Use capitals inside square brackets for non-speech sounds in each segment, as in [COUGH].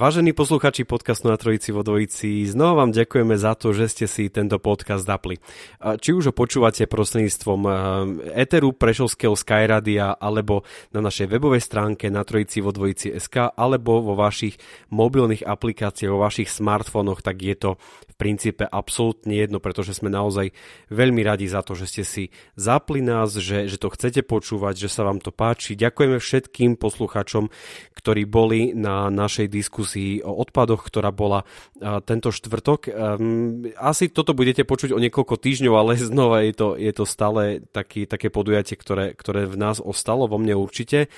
Vážení posluchači podcastu na Trojici vo Dvojici, znova vám ďakujeme za to, že ste si tento podcast zapli. Či už ho počúvate prostredníctvom Eteru Prešovského Skyradia, alebo na našej webovej stránke na Trojici vo Dvojici SK, alebo vo vašich mobilných aplikáciách, vo vašich smartfónoch, tak je to v princípe absolútne jedno, pretože sme naozaj veľmi radi za to, že ste si zapli nás, že, že to chcete počúvať, že sa vám to páči. Ďakujeme všetkým posluchačom, ktorí boli na našej diskusii diskusii o odpadoch, ktorá bola tento štvrtok. Ehm, asi toto budete počuť o niekoľko týždňov, ale [LAUGHS] znova je to, je to stále taký, také podujatie, ktoré, ktoré v nás ostalo, vo mne určite,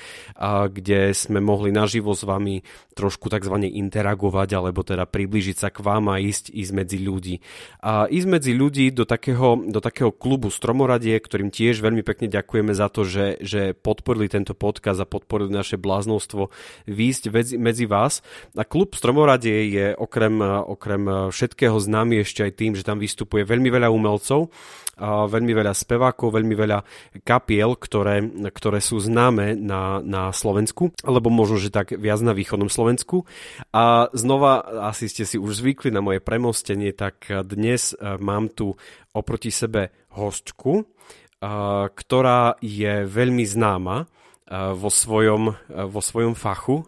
kde sme mohli naživo s vami trošku tzv. interagovať, alebo teda priblížiť sa k vám a ísť, ísť medzi ľudí. A ísť medzi ľudí do takého, do takého klubu Stromoradie, ktorým tiež veľmi pekne ďakujeme za to, že, že podporili tento podcast a podporili naše bláznostvo výjsť medzi, vás. A klub Stromoradie je okrem, okrem všetkého známy ešte aj tým, že tam vystupuje veľmi veľa umelcov, veľmi veľa spevákov, veľmi veľa kapiel, ktoré, ktoré sú známe na, na Slovensku, alebo možno, že tak viac na východnom Slovensku. A znova, asi ste si už zvykli na moje premostenie, tak dnes e, mám tu oproti sebe hostku, e, ktorá je veľmi známa vo svojom, vo svojom fachu,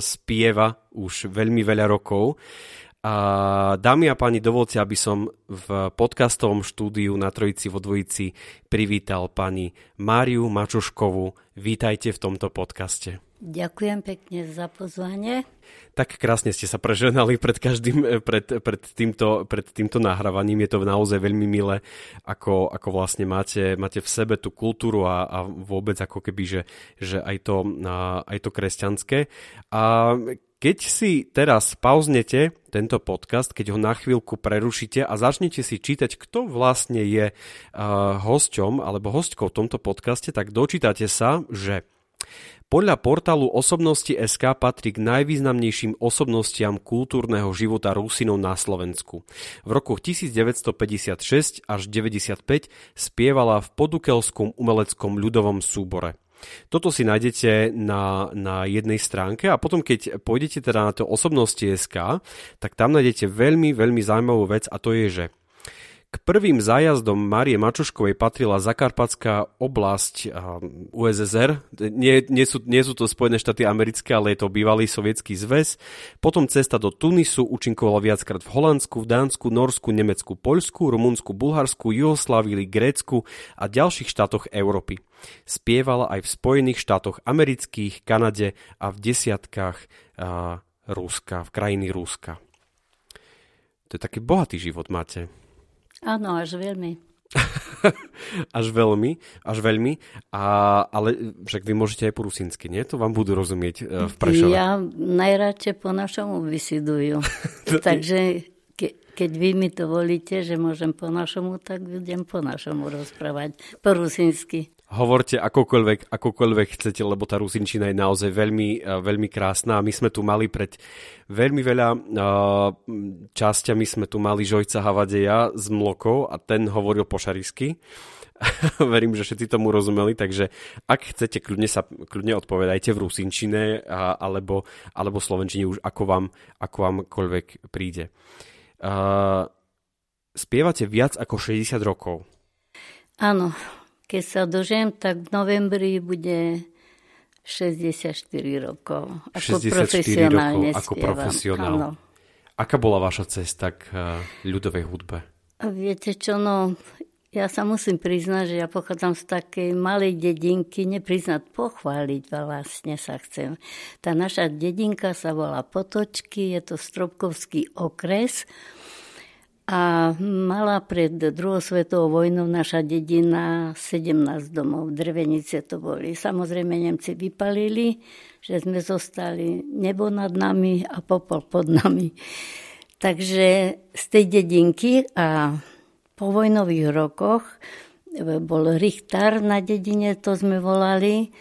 spieva už veľmi veľa rokov. A dámy a páni, dovolte, aby som v podcastovom štúdiu na Trojici vo Dvojici privítal pani Máriu Mačuškovú. Vítajte v tomto podcaste. Ďakujem pekne za pozvanie. Tak krásne ste sa preženali pred každým, eh, pred, pred, týmto, pred týmto nahrávaním. Je to naozaj veľmi milé, ako, ako vlastne máte, máte v sebe tú kultúru a, a vôbec ako keby, že, že aj, to, aj to kresťanské. A keď si teraz pauznete tento podcast, keď ho na chvíľku prerušíte a začnete si čítať, kto vlastne je uh, hosťom alebo hostkou v tomto podcaste, tak dočítate sa, že podľa portálu Osobnosti SK patrí k najvýznamnejším osobnostiam kultúrneho života Rusinov na Slovensku. V rokoch 1956 až 95 spievala v podukelskom umeleckom ľudovom súbore. Toto si nájdete na, na jednej stránke a potom keď pôjdete teda na to osobnosti.sk, tak tam nájdete veľmi, veľmi zaujímavú vec a to je, že k prvým zájazdom Márie Mačuškovej patrila Zakarpatská oblasť USSR. Nie, nie, sú, nie sú to Spojené štáty americké, ale je to bývalý sovietský zväz. Potom cesta do Tunisu učinkovala viackrát v Holandsku, v Dánsku, Norsku, Nemecku, Poľsku, Rumunsku, Bulharsku, Jugoslávii, Grécku a ďalších štátoch Európy. Spievala aj v Spojených štátoch amerických, Kanade a v desiatkách a, Ruska, v krajiny Ruska. To je taký bohatý život máte. Áno, až veľmi. [LAUGHS] až veľmi, až veľmi, a, ale však vy môžete aj po rusinsky, nie? To vám budú rozumieť uh, v Prešove. Ja najradšej po našomu vysidujú. [LAUGHS] Takže ke, keď vy mi to volíte, že môžem po našomu, tak budem po našomu rozprávať po rusinsky hovorte akokoľvek, akokoľvek chcete, lebo tá rusinčina je naozaj veľmi, eh, veľmi krásna. My sme tu mali pred veľmi veľa uh, časťami sme tu mali Žojca Havadeja s Mlokou a ten hovoril po šarisky. [LAUGHS] Verím, že všetci tomu rozumeli, takže ak chcete, kľudne sa kľudne odpovedajte v rusinčine a, alebo, alebo slovenčine už ako vám, ako vámkoľvek príde. Uh, spievate viac ako 60 rokov. Áno, keď sa dožijem, tak v novembri bude 64 rokov. Ako 64 profesionálne rokov ako profesionál. Áno. Aká bola vaša cesta k uh, ľudovej hudbe? Viete čo, no ja sa musím priznať, že ja pochádzam z takej malej dedinky, nepriznať, pochváliť vlastne sa chcem. Tá naša dedinka sa volá Potočky, je to Stropkovský okres A mala pred druhou svetovou vojnou naša dedina 17 domov, drevenice to boli. Samozrejme Nemci vypalili, že sme zostali nebo nad nami a popol pod nami. Takže z tej dedinky a po vojnových rokoch bol Richtar na dedine, to sme volali,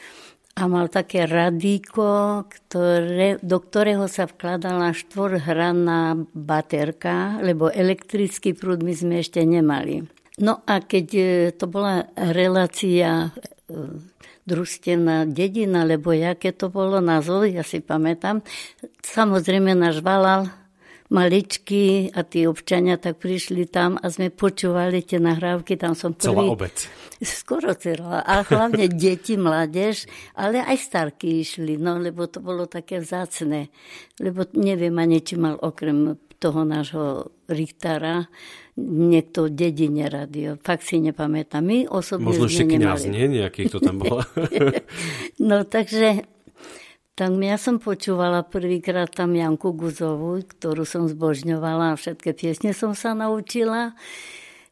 a mal také radíko, ktoré, do ktorého sa vkladala štvorhranná baterka, lebo elektrický prúd my sme ešte nemali. No a keď e, to bola relácia e, družstevná dedina, lebo jaké to bolo názov, ja si pamätám, samozrejme náš valal maličky a tí občania tak prišli tam a sme počúvali tie nahrávky, tam som prvý... Celá obec. Skoro celá. A hlavne [LAUGHS] deti, mládež, ale aj starky išli, no lebo to bolo také vzácne. Lebo neviem ani, či mal okrem toho nášho Richtara niekto dedine radio. Fakt si nepamätám. My osobne Možno ešte kniaz, nie? Nejakých to tam bolo. [LAUGHS] [LAUGHS] no takže tak ja som počúvala prvýkrát tam Janku Guzovú, ktorú som zbožňovala a všetky piesne som sa naučila.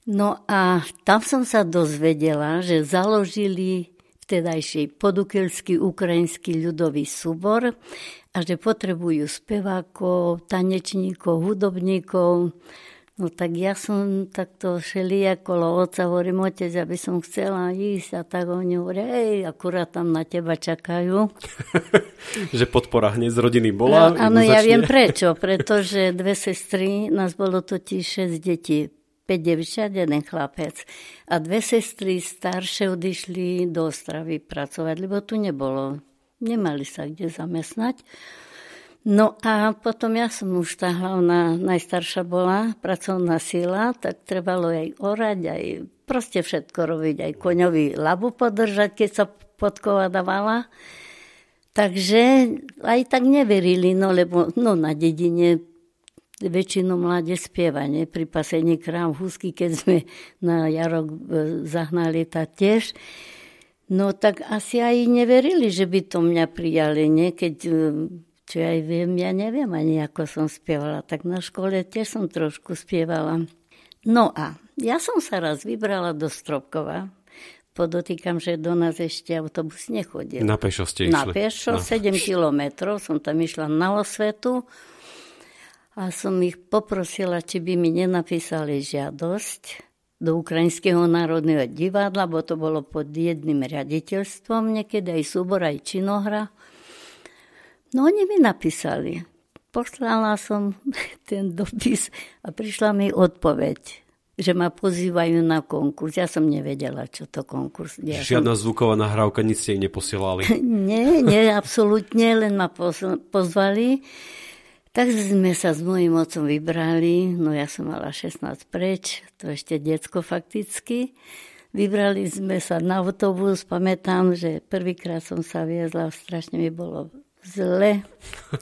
No a tam som sa dozvedela, že založili vtedajší podukelský ukrajinský ľudový súbor a že potrebujú spevákov, tanečníkov, hudobníkov. No tak ja som takto šeli okolo oca, hovorím, otec, aby som chcela ísť a tak oni hovoria, hej, akurát tam na teba čakajú. [LAUGHS] že podpora hneď z rodiny bola? Áno, ja viem prečo, [LAUGHS] pretože dve sestry, nás bolo totiž 6 detí, 5 devčat, jeden chlapec. A dve sestry staršie odišli do Ostravy pracovať, lebo tu nebolo. Nemali sa kde zamestnať. No a potom ja som už tá hlavná, najstaršia bola, pracovná sila, tak trebalo aj orať, aj proste všetko robiť, aj koňovi labu podržať, keď sa podkova dávala. Takže aj tak neverili, no lebo no, na dedine väčšinou mláde spieva, ne? pri pasení krám husky, keď sme na jarok e, zahnali tá tiež. No tak asi aj neverili, že by to mňa prijali, ne? keď e, čo aj viem, ja neviem ani ako som spievala, tak na škole tiež som trošku spievala. No a ja som sa raz vybrala do Stropkova, Podotýkam, že do nás ešte autobus nechodil. Na pešo ste išli? Na pešo, no. 7 kilometrov. Som tam išla na osvetu a som ich poprosila, či by mi nenapísali žiadosť do Ukrajinského národného divadla, bo to bolo pod jedným riaditeľstvom, niekedy aj súbor, aj činohra. No oni mi napísali. Poslala som [LAUGHS] ten dopis a prišla mi odpoveď, že ma pozývajú na konkurs. Ja som nevedela, čo to konkurs. Ja Žiadna som... zvuková nahrávka, nic ste im neposielali. [LAUGHS] nie, nie, absolútne, len ma pozvali. Tak sme sa s mojim otcom vybrali, no ja som mala 16 preč, to ešte detsko fakticky. Vybrali sme sa na autobus, pamätám, že prvýkrát som sa viezla, strašne mi bolo zle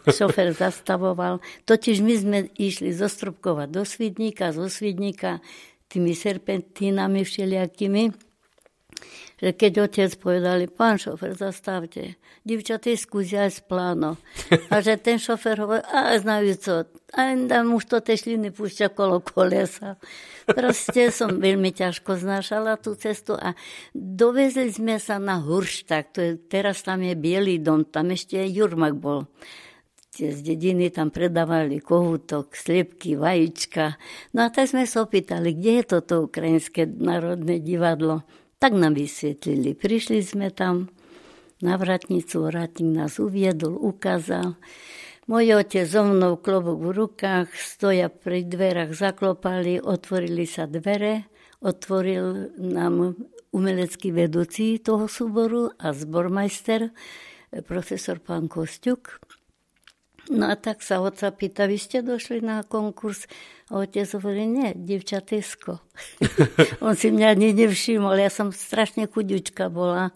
šofer [LAUGHS] zastavoval. Totiž my sme išli zo Stropkova do Svidníka, zo Svidníka tými serpentínami všelijakými že keď otec povedali, pán šofer, zastavte, divčatý skúsia aj z pláno. A že ten šofer hovorí, a znajú co, a tam už to tie šliny púšťa kolo kolesa. Proste som veľmi ťažko znášala tú cestu a dovezli sme sa na Hurštak, to je, teraz tam je Bielý dom, tam ešte Jurmak bol z dediny tam predávali kohútok, sliepky, vajíčka. No a tak sme sa opýtali, kde je toto ukrajinské národné divadlo. Tak nám vysvetlili. Prišli sme tam na vratnicu, vratník nás uviedol, ukázal. Môj otec so mnou klobok v rukách, stoja pri dverách, zaklopali, otvorili sa dvere, otvoril nám umelecký vedúci toho súboru a zbormajster, profesor pán Kostiuk. No a tak sa otca pýta, vy ste došli na konkurs? A otec hovorí, nie, devčatesko. [LAUGHS] On si mňa ani nevšimol, ja som strašne chudička bola.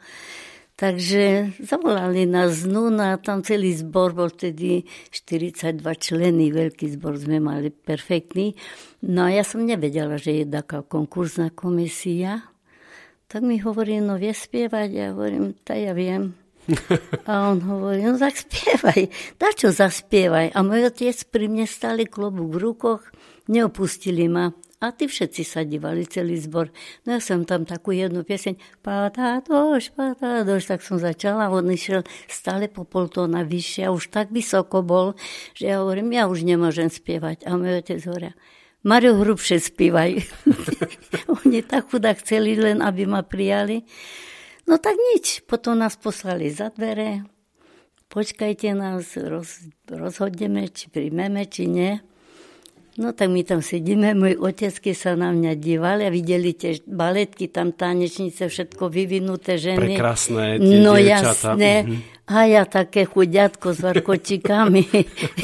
Takže zavolali nás znú a tam celý zbor bol vtedy 42 členy, veľký zbor sme mali, perfektný. No a ja som nevedela, že je taká konkursná komisia. Tak mi hovorí, no vie spievať? Ja hovorím, tá ja viem. A on hovorí, no tak spievaj, čo zaspievaj. A môj otec pri mne stále klobúk v rukoch, neopustili ma. A tí všetci sa divali, celý zbor. No ja som tam takú jednu pieseň, padá doš, padá doš, tak som začala. On išiel stále po pol tóna vyššie a už tak vysoko bol, že ja hovorím, ja už nemôžem spievať. A môj otec hovoria, Mario hrubšie spívaj. [LAUGHS] Oni tak chudá chceli len, aby ma prijali. No tak nič, potom nás poslali za dvere, počkajte nás, roz, rozhodneme, či príjmeme, či nie. No tak my tam sedíme, môj otecky sa na mňa dívali a videli tie baletky, tam tanečnice, všetko vyvinuté ženy. Prekrásne tie No dievčatá. jasné. Mhm. A ja také chuďatko s varkočikami.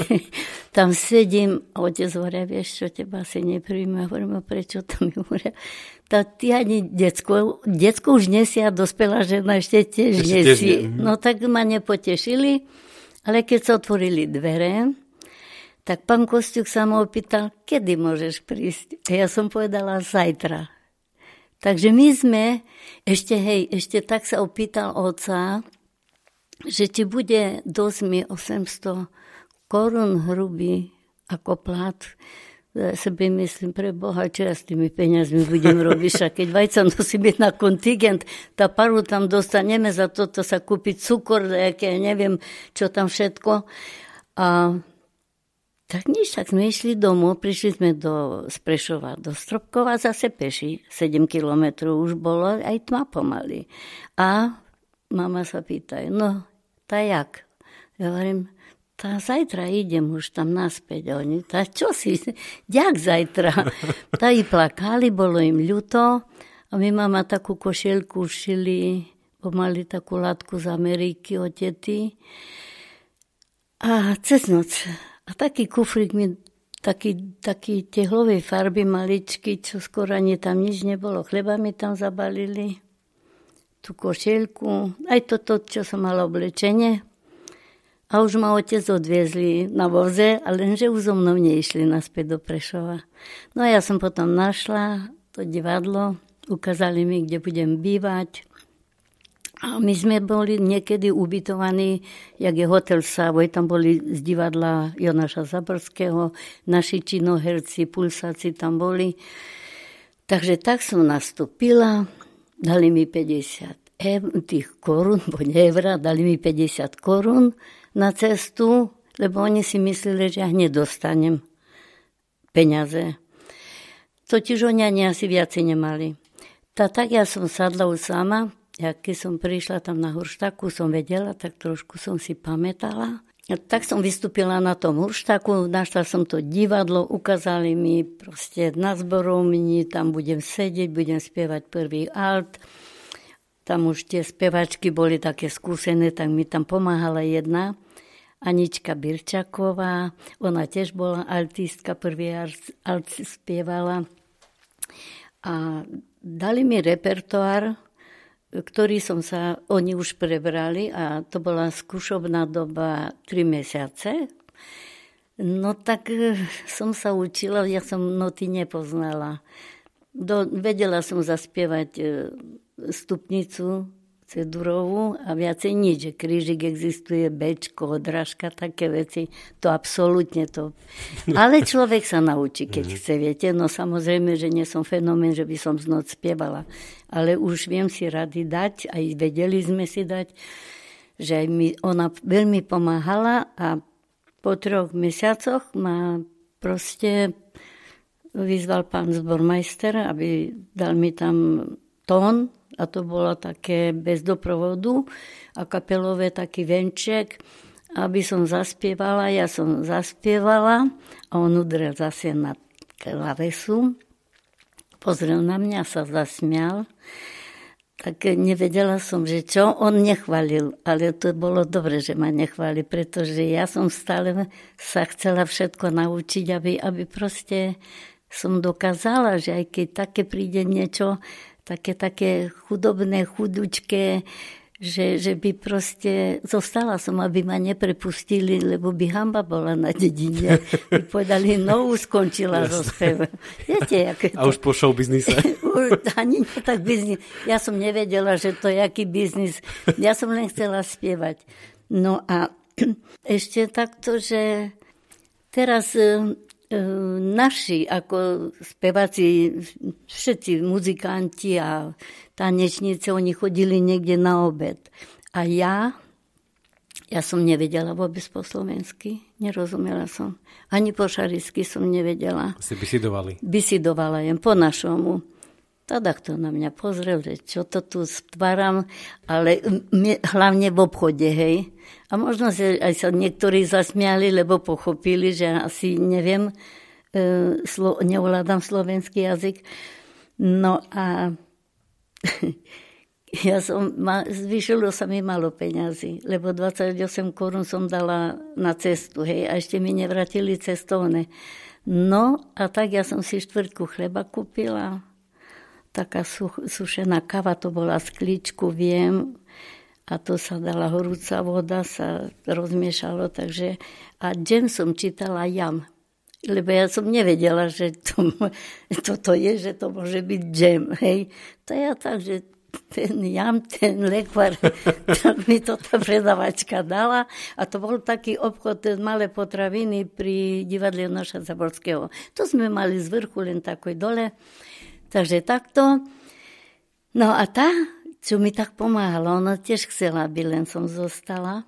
[LAUGHS] tam sedím a otec hovoria, vieš čo, teba asi nepríjme. Hovorím, "A prečo to mi hovoria? Tá ty ani decko, decko už nesia, dospelá žena ešte tiež Ešte tiež nesie. nie, mhm. No tak ma nepotešili, ale keď sa otvorili dvere, tak pán Kostiuk sa ma opýtal, kedy môžeš prísť. A ja som povedala, zajtra. Takže my sme, ešte hej, ešte tak sa opýtal oca, že či bude dosť mi 800 korun hrubý ako plat. Ja sebe myslím, pre Boha, čo ja s tými peniazmi budem robiť, však keď vajca nosíme na kontingent, tá paru tam dostaneme, za toto sa kúpiť cukor, nejaké, neviem, čo tam všetko. A tak nič, tak sme išli domov, prišli sme do Sprešova, do Stropkova zase peši, 7 kilometrov už bolo, aj tma pomaly. A mama sa pýta, no, tá jak? Ja hovorím, tá zajtra idem už tam naspäť. Oni, tá čo si, jak zajtra? [LAUGHS] Tá i plakali, bolo im ľuto. A my mama takú košielku šili, bo mali takú látku z Ameriky od tety. A cez noc. A taký kufrík mi, taký, taký tehlovej farby maličky, čo skoro ani tam nič nebolo. Chleba mi tam zabalili, tú košielku, aj toto, čo som mala oblečenie. A už ma otec odviezli na voze, ale lenže už so mnou neišli naspäť do Prešova. No a ja som potom našla to divadlo, ukázali mi, kde budem bývať. A my sme boli niekedy ubytovaní, jak je hotel Sávoj, tam boli z divadla Jonáša Zaborského, naši činoherci, pulsáci tam boli. Takže tak som nastúpila, dali mi 50 eur, tých korún, bo nie evra, dali mi 50 korún na cestu, lebo oni si mysleli, že ja hneď dostanem peniaze. Totiž oni ani asi viacej nemali. Tá, tak ja som sadla už sama, ja keď som prišla tam na Hurštaku, som vedela, tak trošku som si pamätala. A tak som vystúpila na tom Hurštaku, našla som to divadlo, ukázali mi proste na zborovni, tam budem sedieť, budem spievať prvý alt. Tam už tie spevačky boli také skúsené, tak mi tam pomáhala jedna, Anička Birčaková, ona tiež bola altistka, prvý alt spievala. A dali mi repertoár, ktorý som sa, oni už prebrali a to bola skúšobná doba 3 mesiace. No tak eh, som sa učila, ja som noty nepoznala. Do, vedela som zaspievať eh, stupnicu cedurovú a viacej nič, krížik existuje, bečko, odrážka, také veci, to absolútne to. [LAUGHS] Ale človek sa naučí, keď chce, viete, no samozrejme, že nie som fenomén, že by som z noc spievala, ale už viem si rady dať, aj vedeli sme si dať, že mi ona veľmi pomáhala a po troch mesiacoch ma proste vyzval pán zbormajster, aby dal mi tam tón a to bolo také bez doprovodu a kapelové taký venček, aby som zaspievala. Ja som zaspievala a on udrel zase na klavesu. Pozrel na mňa, sa zasmial. Tak nevedela som, že čo. On nechválil, ale to bolo dobre, že ma nechváli, pretože ja som stále sa chcela všetko naučiť, aby, aby proste som dokázala, že aj keď také príde niečo, také, také chudobné, chudučké, že, že by proste, zostala som, aby ma neprepustili, lebo by hamba bola na dedine. [LAUGHS] By povedali, no už skončila so spev. Viete, aké A už po show biznise. [LAUGHS] Ani nie tak biznis. Ja som nevedela, že to je aký biznis. Ja som len chcela spievať. No a [CLEARS THROAT] ešte takto, že teraz naši, ako speváci, všetci muzikanti a tanečníci, oni chodili niekde na obed. A ja, ja som nevedela vôbec po slovensky, nerozumela som. Ani po šarisky som nevedela. Si bisidovali? Bisidovala jem po našomu. Teda kto na mňa pozrel, že čo to tu stváram, ale hlavne v obchode, hej. A možno si aj sa niektorí zasmiali, lebo pochopili, že asi neviem, e, slo, neovládam slovenský jazyk. No a [LAUGHS] ja som, ma, zvyšilo sa mi malo peňazí, lebo 28 korún som dala na cestu, hej, a ešte mi nevratili cestovné. No a tak ja som si štvrtku chleba kúpila, taká sušená kava, to bola z viem, a to sa dala horúca voda, sa rozmiešalo, takže a džem som čítala jam, lebo ja som nevedela, že to, [LAUGHS] toto je, že to môže byť džem, hej. To ja tak, že ten jam, ten lekvar, [LAUGHS] tak mi to tá predavačka dala a to bol taký obchod, malé potraviny pri divadle Noša Zaborského. To sme mali z vrchu len takoj dole Takže takto. No a tá, čo mi tak pomáhala, ona tiež chcela, aby len som zostala.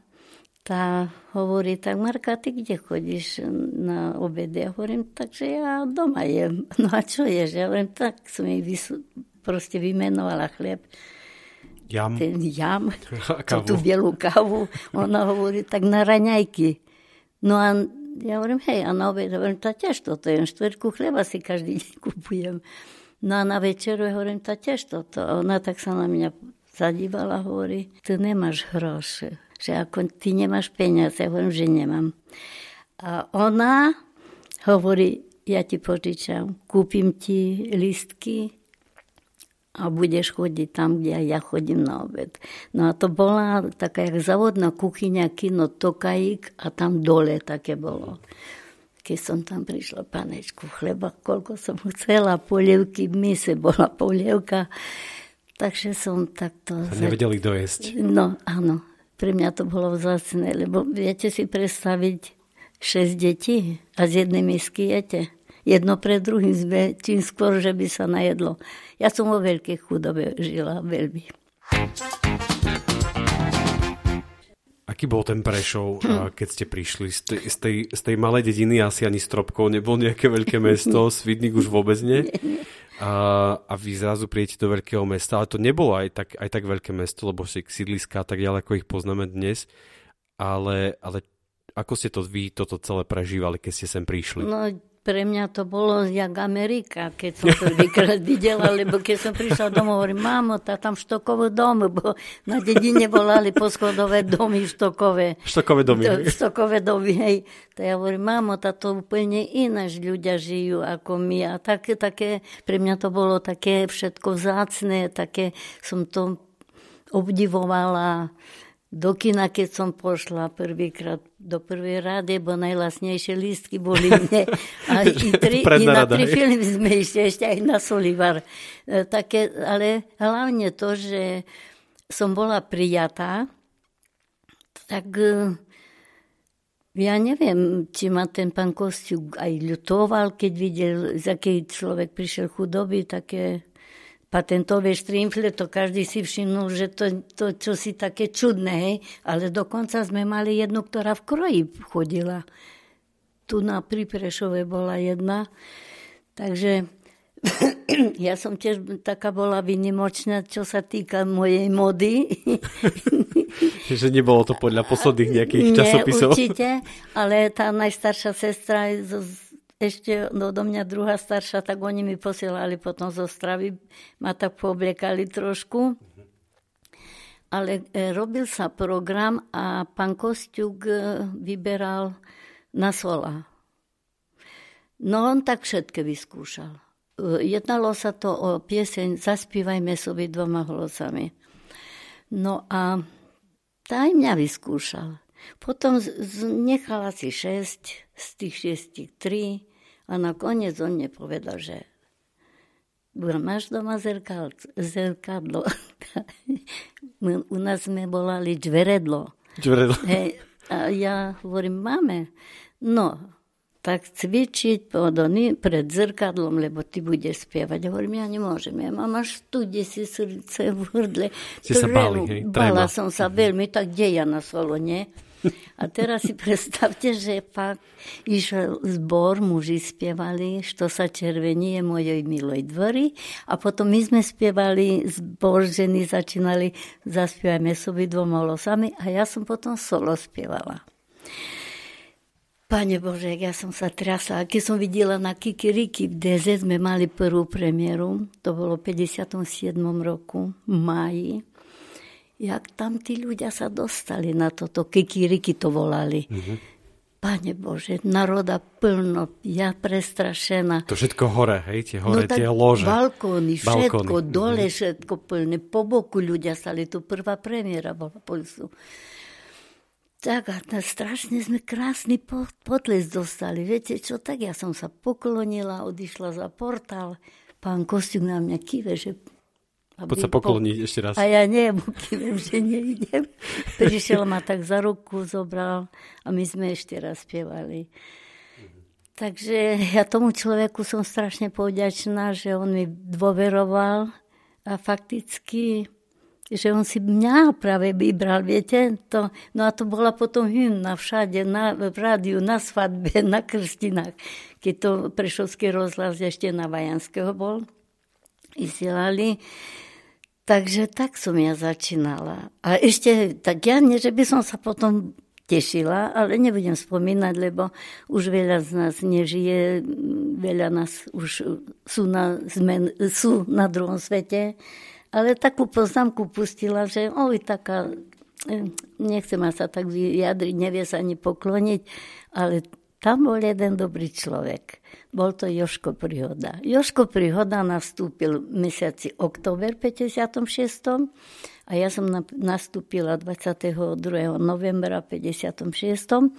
Tá hovorí, tak Marka, ty kde chodíš na obede? Ja hovorím, takže ja doma jem. [LAUGHS] No a čo ješ? Ja hovorím, tak som jej vysu, proste vymenovala chlieb. Jam. Ten jam, [LAUGHS] to tú bielú kávu. Ona hovorí, tak na raňajky. No a ja hovorím, hej, a na obed, hovorím, to tiež toto jem, štvrtku chleba si každý deň kupujem. No a na večeru hovorím, tá tiež toto. A ona tak sa na mňa zadívala hovorí, ty nemáš hroše. Že ako ty nemáš peniaze. Ja hovorím, že nemám. A ona hovorí, ja ti požičam, kúpim ti listky a budeš chodiť tam, kde ja chodím na obed. No a to bola taká jak závodná kuchyňa, kino Tokajík a tam dole také bolo keď som tam prišla, panečku chleba, koľko som chcela, polievky, v mise bola polievka. Takže som takto... Sa nevedeli dojesť. No, áno. Pre mňa to bolo vzácne, lebo viete si predstaviť 6 detí a z jednej misky jete. Jedno pre druhým sme, čím skôr, že by sa najedlo. Ja som vo veľkej chudobe žila veľmi. Aký bol ten Prešov, hm. keď ste prišli z tej, z, tej, z tej malej dediny, asi ani Stropkov, nebol nejaké veľké mesto, [LAUGHS] Svidník už vôbec nie. A, a vy zrazu prijete do veľkého mesta, ale to nebolo aj tak, aj tak veľké mesto, lebo si sídliska tak ďalej, ako ich poznáme dnes. Ale, ale ako ste to vy toto celé prežívali, keď ste sem prišli? No, pre mňa to bolo jak Amerika, keď som prvýkrát [LAUGHS] videla, lebo keď som prišla domov, hovorím, mamo, tá tam štokové domy, bo na dedine volali poschodové domy štokové. Štokové domy. Štokové domy, hej. To ja hovorím, mamo, tá to úplne ináč ľudia žijú ako my. A také, také, pre mňa to bolo také všetko vzácne, také som to obdivovala do kina, keď som pošla prvýkrát do prvej rady, bo najlasnejšie lístky boli [LAUGHS] mne. A i, [LAUGHS] tri, i na tri filmy sme išli ešte aj na Solivar. E, také, ale hlavne to, že som bola prijatá, tak e, ja neviem, či ma ten pán Kostiuk aj ľutoval, keď videl, z akej človek prišiel chudoby, také patentové štrimfle, to každý si všimnul, že to, to čo si také čudné, hej? ale dokonca sme mali jednu, ktorá v kroji chodila. Tu na Priprešove bola jedna. Takže [CLEARS THROAT] ja som tiež taká bola vynimočná, čo sa týka mojej mody. [LAUGHS] že nebolo to podľa posledných nejakých časopisov? Nie, určite, ale tá najstaršia sestra zo ešte no, do mňa druhá starša, tak oni mi posielali potom zo Stravy, ma tak poobliekali trošku. Ale e, robil sa program a pán Kostiuk e, vyberal na sola. No on tak všetko vyskúšal. E, jednalo sa to o pieseň Zaspívajme sobi dvoma hlasami. No a tá aj mňa vyskúšal. Potom nechala si šesť, z tých šiestich tri, a nakoniec on mne povedal, že máš doma zrkadlo. [LAUGHS] U nás sme volali džveredlo. Džveredlo. Hej, a ja hovorím, máme. No, tak cvičiť pred zrkadlom, lebo ty budeš spievať. Hovorím, ja nemôžem, ja mám až tu, kde si srdce v hrdle. Si sa báli, hej? Bala som sa veľmi, tak kde ja na solo, nie? A teraz si [LAUGHS] predstavte, že pak išiel zbor, muži spievali, što sa červenie mojej miloj dvori a potom my sme spievali, zbor ženy začínali, zaspievajme sobi dvoma losami a ja som potom solo spievala. Pane Bože, ja som sa trasla. Keď som videla na Kikiriki v DZ, sme mali prvú premiéru, to bolo v 57. roku, v máji. Jak tam tí ľudia sa dostali na toto, Kikiriki to volali. Mm-hmm. Pane Bože, naroda plno, ja prestrašená. To všetko hore, hej, tie hore, no, tie lože. Balkóny, všetko, balkóny. dole mm-hmm. všetko plné, po boku ľudia stali, tu prvá premiéra bola Polsu. Tak a na strašne sme krásny potles dostali. Viete čo, tak ja som sa poklonila, odišla za portál. Pán Kostiuk na mňa kýve, že... Poď sa pokloniť po... ešte raz. A ja nie, kývem, že neidem. [LAUGHS] Prišiel ma tak za ruku, zobral a my sme ešte raz spievali. Takže ja tomu človeku som strašne povďačná, že on mi dôveroval a fakticky že on si mňa práve vybral, viete? To, no a to bola potom hymna všade, na, v rádiu, na svadbe, [LAUGHS] na krstinách. Keď to Prešovský rozhlas ešte na Vajanského bol, vysielali. Takže tak som ja začínala. A ešte, tak ja nie, že by som sa potom tešila, ale nebudem spomínať, lebo už veľa z nás nežije, veľa nás už sú na, zmen, sú na druhom svete ale takú poznámku pustila, že oj, taká, eh, nechcem sa tak vyjadriť, nevie sa ani pokloniť, ale tam bol jeden dobrý človek. Bol to Joško Prihoda. Joško Prihoda nastúpil v mesiaci október 56. A ja som nastúpila 22. novembra 56.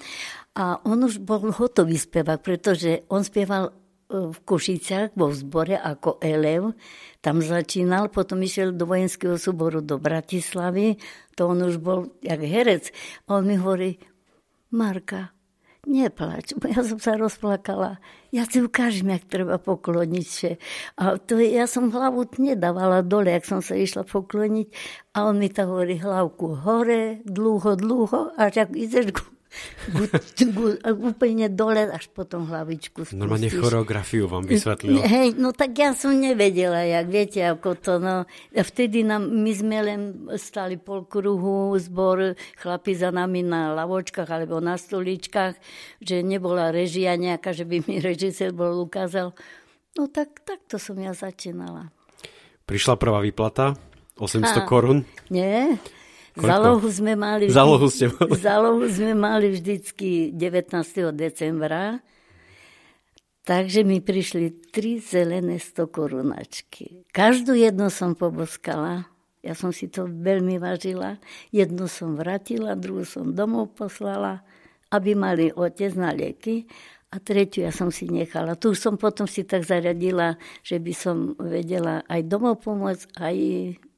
A on už bol hotový spevák, pretože on spieval v Košiciach vo zbore ako elev. Tam začínal, potom išiel do vojenského súboru do Bratislavy. To on už bol jak herec. On mi hovorí, Marka, neplač. Ja som sa rozplakala. Ja si ukážem, jak treba pokloniť sa. A to ja som hlavu nedávala dole, jak som sa išla pokloniť. A on mi to hovorí, hlavku hore, dlho, dlho, až ak ideš úplne dole, až potom hlavičku spustíš. Normálne choreografiu vám vysvetlil. Hej, no tak ja som nevedela, jak viete, ako to, no. A vtedy nám, my sme len stali pol kruhu, zbor, chlapi za nami na lavočkách alebo na stoličkách, že nebola režia nejaká, že by mi režisér bol ukázal. No tak, tak to som ja začínala. Prišla prvá výplata? 800 korún? Nie, Koľko? Zalohu sme mali... Vždy, zalohu ste mali. [LAUGHS] Zalohu sme mali vždycky 19. decembra. Takže mi prišli tri zelené 100 korunačky. Každú jednu som poboskala. Ja som si to veľmi vážila. Jednu som vratila, druhú som domov poslala, aby mali otec na lieky. A tretiu ja som si nechala. Tu som potom si tak zaradila, že by som vedela aj domov pomôcť, aj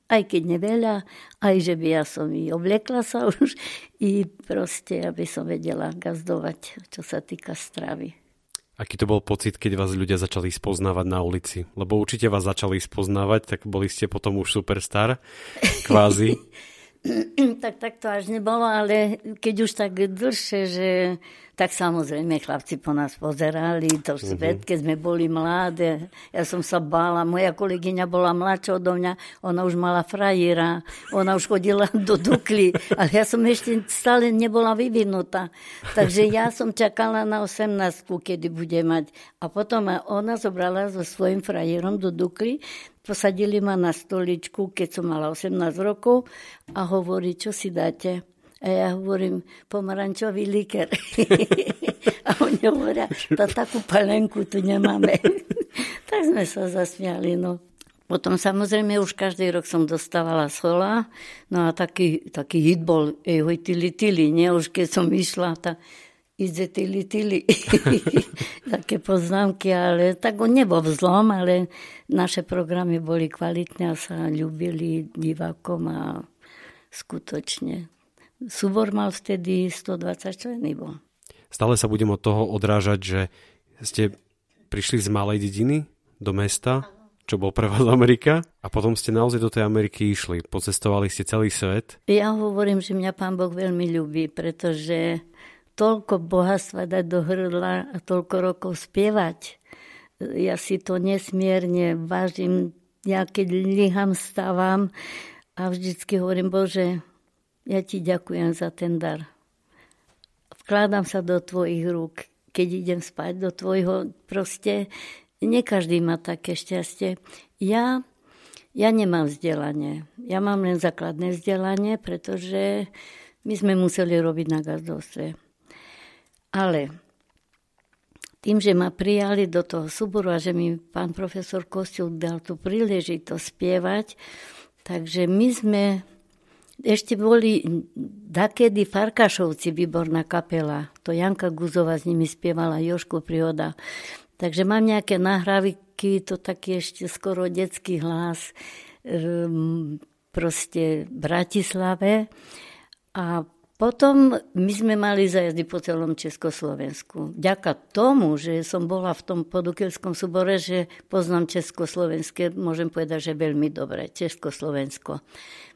aj keď neveľa, aj že by ja som i obliekla sa [LAUGHS] už i proste, aby som vedela gazdovať, čo sa týka stravy. Aký to bol pocit, keď vás ľudia začali spoznávať na ulici? Lebo určite vás začali spoznávať, tak boli ste potom už superstar, [LAUGHS] kvázi. [CLEARS THROAT] tak, tak to až nebolo, ale keď už tak dlhšie, že tak samozrejme chlapci po nás pozerali, to svet, keď sme boli mladé. Ja som sa bála, moja kolegyňa bola mladšia odo mňa, ona už mala frajera, ona už chodila do Dukly, ale ja som ešte stále nebola vyvinutá. Takže ja som čakala na 18 kedy bude mať. A potom ona zobrala so svojím frajerom do Dukly, posadili ma na stoličku, keď som mala 18 rokov a hovorí, čo si dáte? A ja hovorím, pomarančový liker. [LAUGHS] a oni hovoria, tá takú palenku tu nemáme. [LAUGHS] tak sme sa zasmiali, no. Potom samozrejme už každý rok som dostávala sola, no a taký, taký hit bol Ejhoj tili tili, nie? Už keď som išla, tá ide tili tili. [LAUGHS] Také poznámky, ale tak on nebol vzlom, ale naše programy boli kvalitné a sa ľúbili divákom a skutočne Súbor mal vtedy 120 členy bol. stále sa budem od toho odrážať, že ste prišli z malej dediny do mesta, čo bol pre vás Amerika a potom ste naozaj do tej Ameriky išli. Pocestovali ste celý svet. Ja hovorím, že mňa pán Boh veľmi ľubí, pretože toľko bohatstva dať do hrdla a toľko rokov spievať. Ja si to nesmierne vážim. Ja keď líham, stávam a vždycky hovorím, Bože, ja ti ďakujem za ten dar. Vkladám sa do tvojich rúk. Keď idem spať do tvojho, proste nie každý má také šťastie. Ja, ja nemám vzdelanie. Ja mám len základné vzdelanie, pretože my sme museli robiť na gazdovstve. Ale tým, že ma prijali do toho súboru a že mi pán profesor Kostil dal tú príležitosť spievať, takže my sme ešte boli dakedy Farkašovci, výborná kapela. To Janka Guzova s nimi spievala, Joško Prihoda. Takže mám nejaké nahrávky, to taký ešte skoro detský hlas, ehm, proste v Bratislave. A potom my sme mali zajazdy po celom Československu. Ďaka tomu, že som bola v tom podukelskom súbore, že poznám Československé, môžem povedať, že veľmi dobre, Československo.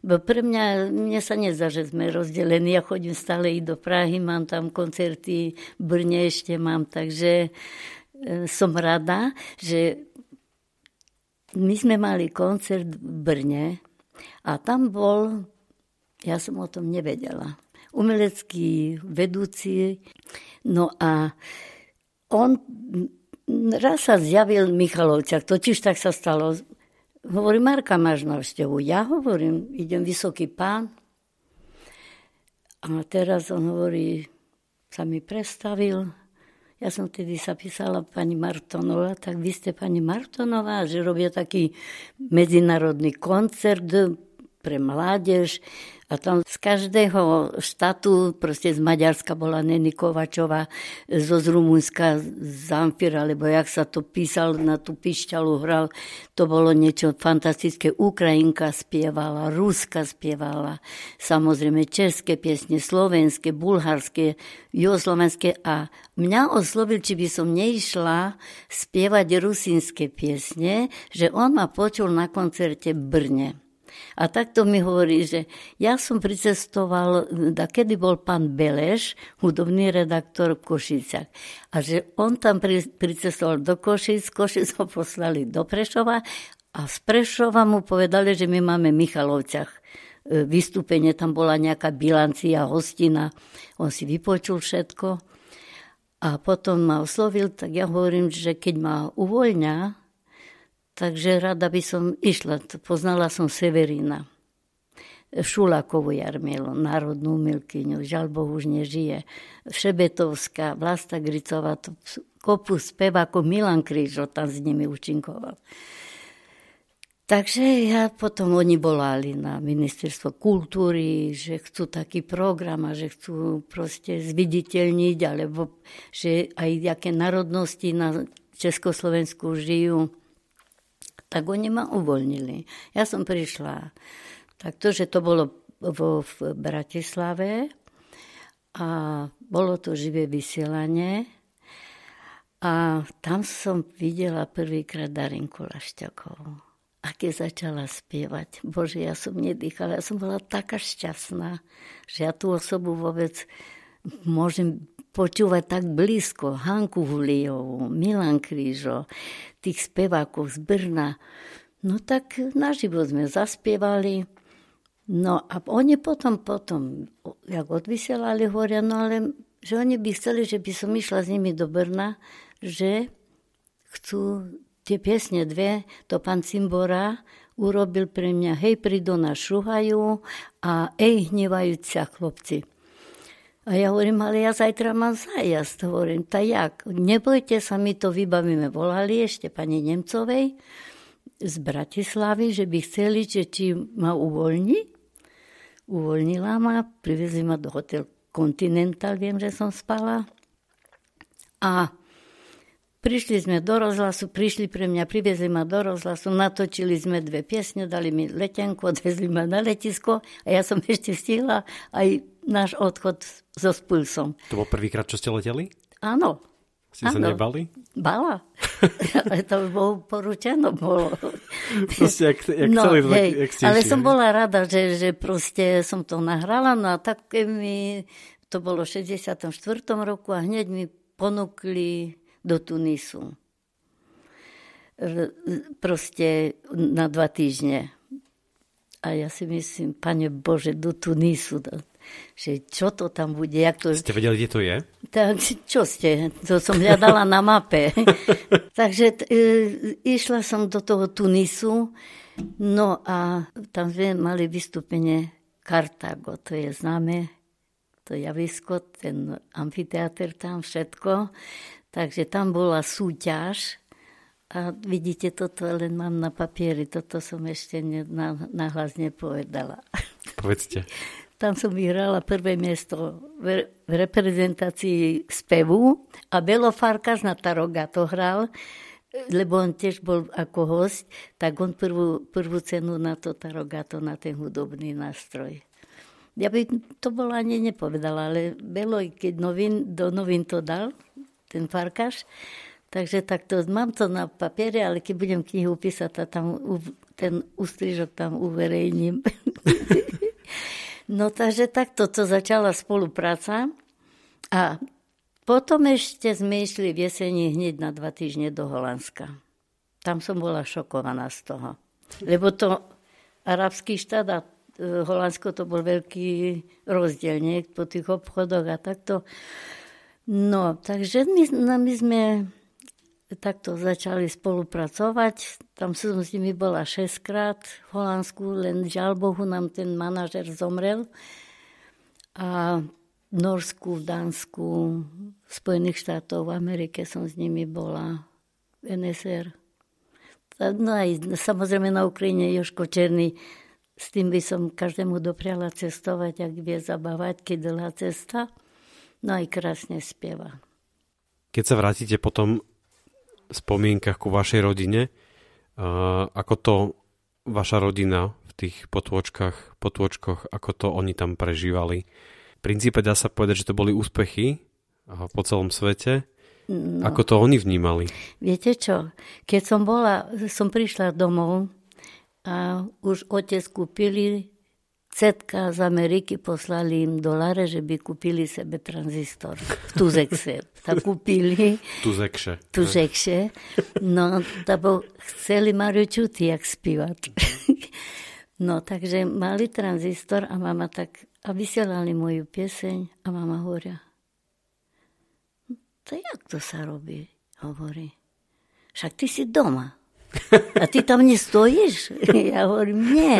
Bo pre mňa, mne sa nezdá, že sme rozdelení. Ja chodím stále i do Prahy, mám tam koncerty, v Brne ešte mám, takže e, som rada, že my sme mali koncert v Brne a tam bol, ja som o tom nevedela, umelecký vedúci. No a on raz sa zjavil Michalovčak, totiž tak sa stalo. Hovorí, Marka, máš návštevu. Ja hovorím, idem vysoký pán. A teraz on hovorí, sa mi predstavil. Ja som tedy sa písala pani Martonová, tak vy ste pani Martonová, že robia taký medzinárodný koncert pre mládež a tam z každého štátu, proste z Maďarska bola Neny Kovačová, zo z Rumunska Zamfir, alebo jak sa to písal, na tú pišťalu hral, to bolo niečo fantastické. Ukrajinka spievala, Ruska spievala, samozrejme české piesne, slovenské, bulharské, jugoslovenské a mňa oslovil, či by som neišla spievať rusínske piesne, že on ma počul na koncerte Brne. A takto mi hovorí, že ja som pricestoval, da kedy bol pán Beleš, hudobný redaktor v Košiciach. A že on tam pricestoval do Košic, Košic ho poslali do Prešova a z Prešova mu povedali, že my máme v Michalovciach e, vystúpenie, tam bola nejaká bilancia, hostina. On si vypočul všetko a potom ma oslovil, tak ja hovorím, že keď ma uvoľňa, Takže rada by som išla. Poznala som Severina. Šulakovú Jarmielu, národnú milkyňu, žal Bohu už nežije. Šebetovská, Vlasta Gricová, to kopu spevákov, Milan Krížo tam s nimi účinkoval. Takže ja potom oni volali na ministerstvo kultúry, že chcú taký program a že chcú proste zviditeľniť, alebo že aj aké národnosti na Československu žijú tak oni ma uvoľnili. Ja som prišla takto, že to bolo vo, v Bratislave a bolo to živé vysielanie a tam som videla prvýkrát Darinku Lašťakovú. A keď začala spievať, bože, ja som nedýchala, ja som bola taká šťastná, že ja tú osobu vôbec môžem počúvať tak blízko Hanku Huliovú, Milan Krížo, tých spevákov z Brna. No tak naživo sme zaspievali. No a oni potom, potom, jak odvysielali, hovoria, no ale že oni by chceli, že by som išla s nimi do Brna, že chcú tie piesne dve, to pán Cimbora urobil pre mňa Hej, prídu na šuhajú a Ej, hnevajúcia chlopci. A ja hovorím, ale ja zajtra mám zájazd. Hovorím, tak jak? Nebojte sa, my to vybavíme. Volali ešte pani Nemcovej z Bratislavy, že by chceli, že či ma uvoľní. Uvoľnila ma, privezli ma do hotel Continental, viem, že som spala. A Prišli sme do rozhlasu, prišli pre mňa, priviezli ma do rozhlasu, natočili sme dve piesne, dali mi letenku, [LAUGHS] odvezli ma na letisko a ja som ešte stihla aj náš odchod so Spulsom. To bol prvýkrát, čo ste leteli? Áno. Ste sa nebali? Bala. ale [LAUGHS] to bolo poručeno. Bolo. proste, jak, jak no, celý, hej, jak Ale som bola rada, že, že proste som to nahrala, no a tak mi, to bolo v 64. roku a hneď mi ponúkli do Tunisu. Proste na dva týždne. A ja si myslím, pane Bože, do Tunisu, že čo to tam bude. Jak to... Ste vedeli, kde to je? Tak, čo ste? To som hľadala na mape. [LAUGHS] Takže e, išla som do toho Tunisu, no a tam sme mali vystúpenie Kartago, to je známe, to javisko, ten amfiteáter tam, všetko. Takže tam bola súťaž a vidíte, toto len mám na papieri, toto som ešte ne, na, nahlas nepovedala. [LAUGHS] Povedzte. Tam som vyhrala prvé miesto v, v reprezentácii spevu a Belo Farkas na Taroga to hral, lebo on tiež bol ako host, tak on prvú, prvú cenu na to Tarogato, na ten hudobný nástroj. Ja by to bolo ani nepovedala, ale Belo, keď novin, do novín to dal, ten farkaš. Takže takto, mám to na papiere, ale keď budem knihu písať, tam ten ústrižok tam uverejním. [LAUGHS] no takže takto to začala spolupráca a potom ešte sme išli v jeseni hneď na dva týždne do Holandska. Tam som bola šokovaná z toho. Lebo to arabský štát a e, Holandsko to bol veľký rozdiel, nie? Po tých obchodoch a takto. No, takže my, no, my sme takto začali spolupracovať. Tam som s nimi bola 6 krát v Holandsku, len žiaľ Bohu nám ten manažer zomrel. A v Norsku, v Dánsku, v Spojených štátoch, v Amerike som s nimi bola, v NSR. No aj samozrejme na Ukrajine Joško Černý, s tým by som každému dopriala cestovať, ak vie zabávať, keď dlhá cesta. No aj krásne spieva. Keď sa vrátite potom v spomienkach ku vašej rodine, ako to vaša rodina v tých potôčkach, potôčkoch, ako to oni tam prežívali. V princípe dá sa povedať, že to boli úspechy po celom svete. No. Ako to oni vnímali? Viete čo? Keď som bola, som prišla domov a už otec kúpili cetka z Ameriky poslali im doláre, že by kúpili sebe tranzistor v Tuzekse. Tak kúpili. Tuzekše. Tuzekše. No, bo chceli Mariu čuti, jak spívať. No, takže mali tranzistor a mama tak, a vysielali moju pieseň a mama hovoria, to jak to sa robí? Hovorí. Však ty si doma. A ty tam nestojíš? [LAUGHS] Ja hovorím, nie.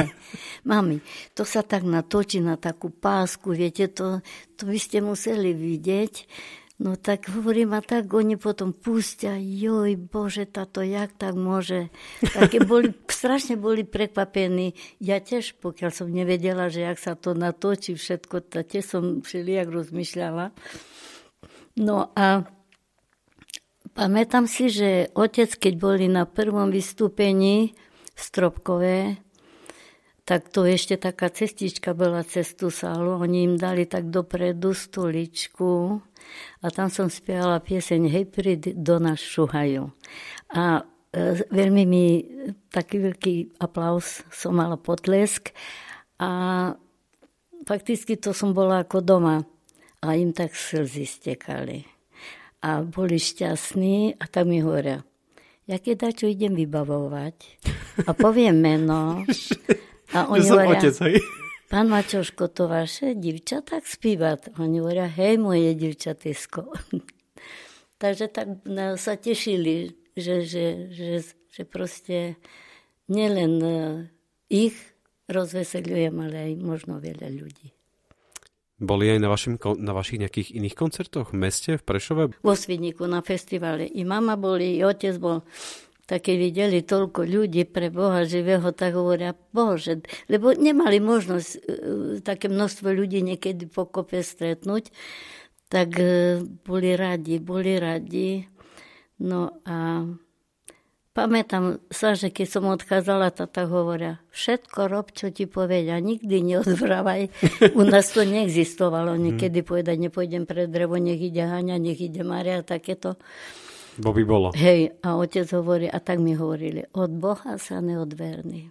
Mami, to sa tak natočí na takú pásku, viete, to, to by ste museli vidieť. No tak hovorím, a tak oni potom pustia, joj, bože, táto, jak tak môže. Také boli, strašne boli prekvapení. Ja tiež, pokiaľ som nevedela, že jak sa to natočí všetko, tiež som všelijak rozmýšľala. No a Pamätám si, že otec, keď boli na prvom vystúpení v Stropkové, tak to ešte taká cestička bola cez tú sálu. Oni im dali tak dopredu stoličku a tam som spievala pieseň Hej, príď do nás šuhajú. A e, veľmi mi taký veľký aplaus som mala potlesk a fakticky to som bola ako doma a im tak slzy stekali a boli šťastní a tak mi hovoria, ja keď čo idem vybavovať a poviem meno a [LAUGHS] oni hovoria, otec, hej? pán Mačoško, to vaše divča tak spíva. Oni hovoria, hej, moje divčatisko. [LAUGHS] Takže tak no, sa tešili, že, že, že, že proste nielen e, ich rozveseľujem, ale aj možno veľa ľudí. Boli aj na, vašim, na vašich nejakých iných koncertoch v meste, v Prešove? Vo Svidníku na festivale. I mama boli, i otec bol. Tak keď videli toľko ľudí pre Boha živého, tak hovoria, Bože, lebo nemali možnosť uh, také množstvo ľudí niekedy po kope stretnúť, tak uh, boli radi, boli radi. No a pamätám sa, že keď som odchádzala, tata hovoria, všetko rob, čo ti povedia, nikdy neodvrávaj. [LAUGHS] U nás to neexistovalo. Niekedy povedať, nepôjdem pre drevo, nech ide Haňa, nech ide Maria, takéto. Bo by bolo. Hej, a otec hovorí, a tak mi hovorili, od Boha sa neodverný.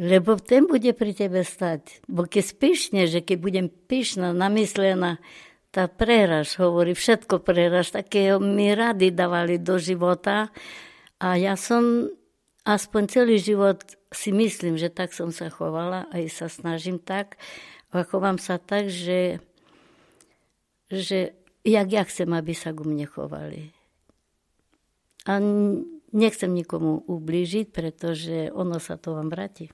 Lebo ten bude pri tebe stať. Bo keď spíšne, že keď budem pyšná, namyslená, tá preraž, hovorí, všetko preraž, také mi rady dávali do života. A ja som aspoň celý život si myslím, že tak som sa chovala, aj sa snažím tak. A chovám sa tak, že, že jak ja chcem, aby sa ku mne chovali. A nechcem nikomu ublížiť, pretože ono sa to vám vráti.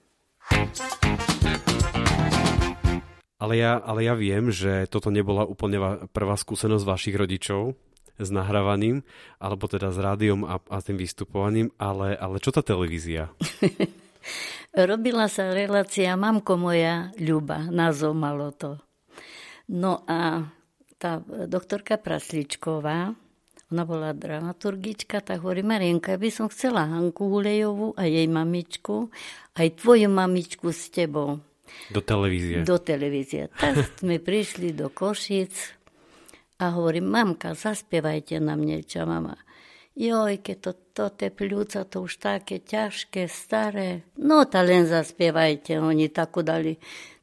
Ale ja, ale ja viem, že toto nebola úplne prvá skúsenosť vašich rodičov s nahrávaním, alebo teda s rádiom a, a tým vystupovaním, ale, ale čo tá televízia? [LAUGHS] Robila sa relácia Mamko moja Ľuba, názov malo to. No a tá doktorka Prasličková, ona bola dramaturgička, tak hovorí, Marienka, ja by som chcela Hanku Hulejovú a jej mamičku, aj tvoju mamičku s tebou. Do televízie. Do televízie. Tak sme prišli do Košic a hovorím, mamka, zaspievajte nám niečo, mama. Joj, keď to, to te pľúca, to už také ťažké, staré. No, ta len zaspievajte, oni takú dali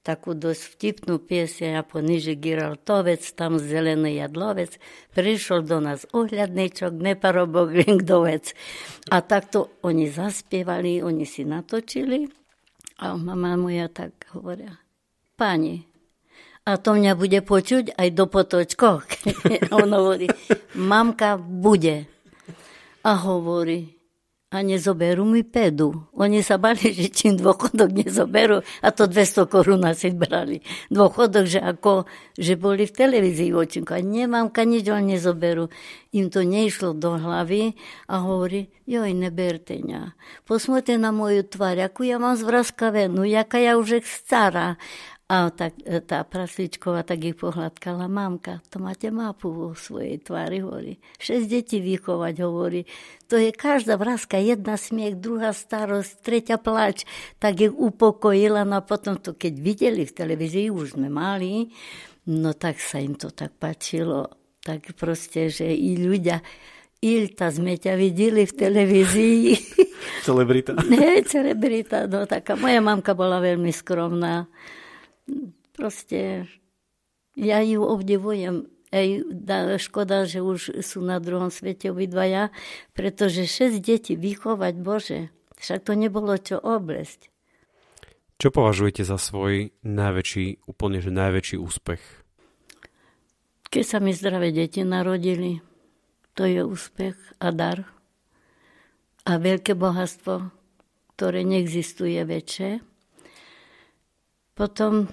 takú dosť vtipnú pieseň a po niži Giraltovec, tam zelený jadlovec, prišiel do nás ohľadnečok, neparobok, linkdovec. A takto oni zaspievali, oni si natočili a mama moja tak hovoria, pani, a to mňa bude počuť aj do potočkoch. [LAUGHS] a on hovorí, mamka bude. A hovorí, a nezoberú mi pedu. Oni sa bali, že čím dôchodok nezoberú, a to 200 korún asi brali. Dôchodok, že ako, že boli v televízii očinku. A nemám nič, oni nezoberú. Im to nešlo do hlavy a hovorí, joj, neberte ňa. Posмотрите na moju tvár, akú ja mám zvraskavenú, jaká ja už je stará. A tak, e, tá prasličková tak ich pohľadkala. Mamka, to máte mapu vo svojej tvári, hovorí. Šesť detí vychovať, hovorí. To je každá vrázka, jedna smiech, druhá starosť, tretia plač. Tak ich upokojila, no a potom to, keď videli v televízii, už sme mali, no tak sa im to tak páčilo. Tak proste, že i ľudia, Ilta sme ťa videli v televízii. Celebrita. [LAUGHS] Nie, celebrita, no taká. Moja mamka bola veľmi skromná proste ja ju obdivujem. Ej, škoda, že už sú na druhom svete obidvaja, pretože šesť detí vychovať, Bože, však to nebolo čo oblesť. Čo považujete za svoj najväčší, úplne že najväčší úspech? Keď sa mi zdravé deti narodili, to je úspech a dar. A veľké bohatstvo, ktoré neexistuje väčšie. Potom,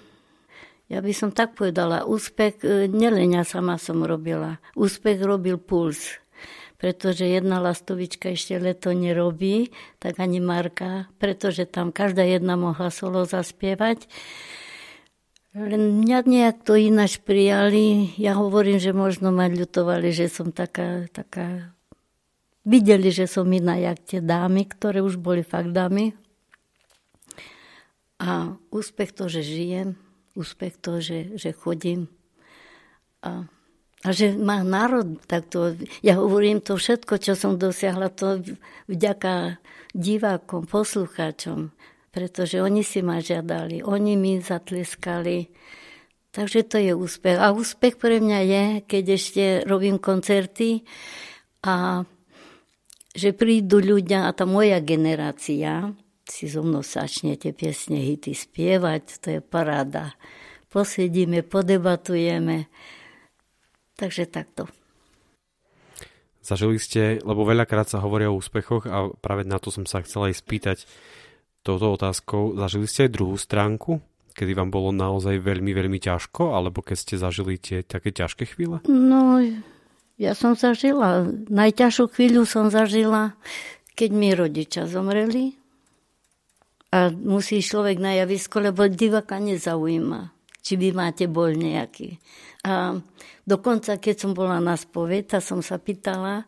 ja by som tak povedala, úspech, e, nelen ja sama som robila, úspech robil puls, pretože jedna lastovička ešte leto nerobí, tak ani Marka, pretože tam každá jedna mohla solo zaspievať. Len mňa nejak to ináč prijali. Ja hovorím, že možno ma ľutovali, že som taká, taká... Videli, že som iná jak tie dámy, ktoré už boli fakt dámy. A úspech to, že žijem, úspech to, že, že chodím. A, a že má národ takto. Ja hovorím to všetko, čo som dosiahla, to vďaka divákom, poslucháčom, pretože oni si ma žiadali, oni mi zatleskali. Takže to je úspech. A úspech pre mňa je, keď ešte robím koncerty a že prídu ľudia a tá moja generácia, si so mnou začnete piesne, hity spievať, to je paráda. Posedíme, podebatujeme. Takže takto. Zažili ste, lebo veľakrát sa hovoria o úspechoch a práve na to som sa chcela aj spýtať touto otázkou. Zažili ste aj druhú stránku, kedy vám bolo naozaj veľmi, veľmi ťažko, alebo keď ste zažili tie také ťažké chvíle? No, ja som zažila. Najťažšiu chvíľu som zažila, keď mi rodičia zomreli a musí človek na javisko, lebo diváka nezaujíma, či vy máte bol nejaký. A dokonca, keď som bola na spoved, som sa pýtala,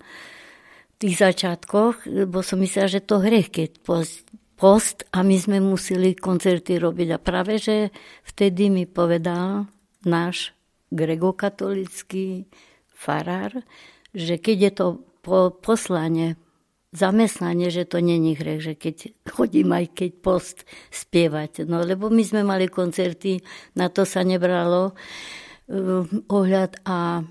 tých začiatkoch, lebo som myslela, že to hriech, keď post, post a my sme museli koncerty robiť. A práve, že vtedy mi povedal náš gregokatolický farár, že keď je to po poslanie, zamestnanie, že to není hriech, že keď chodím aj keď post spievať. No lebo my sme mali koncerty, na to sa nebralo uh, ohľad a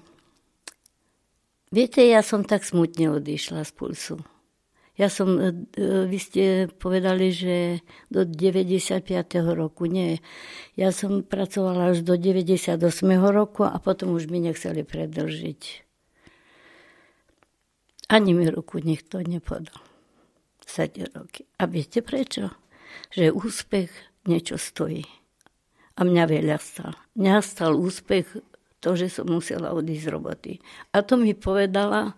Viete, ja som tak smutne odišla z Pulsu. Ja som, e, e, vy ste povedali, že do 95. roku. Nie, ja som pracovala až do 98. roku a potom už mi nechceli predlžiť. Ani mi ruku nikto nepodal. 7 roky. A viete prečo? Že úspech niečo stojí. A mňa veľa stal. Mňa stal úspech to, že som musela odísť z roboty. A to mi povedala,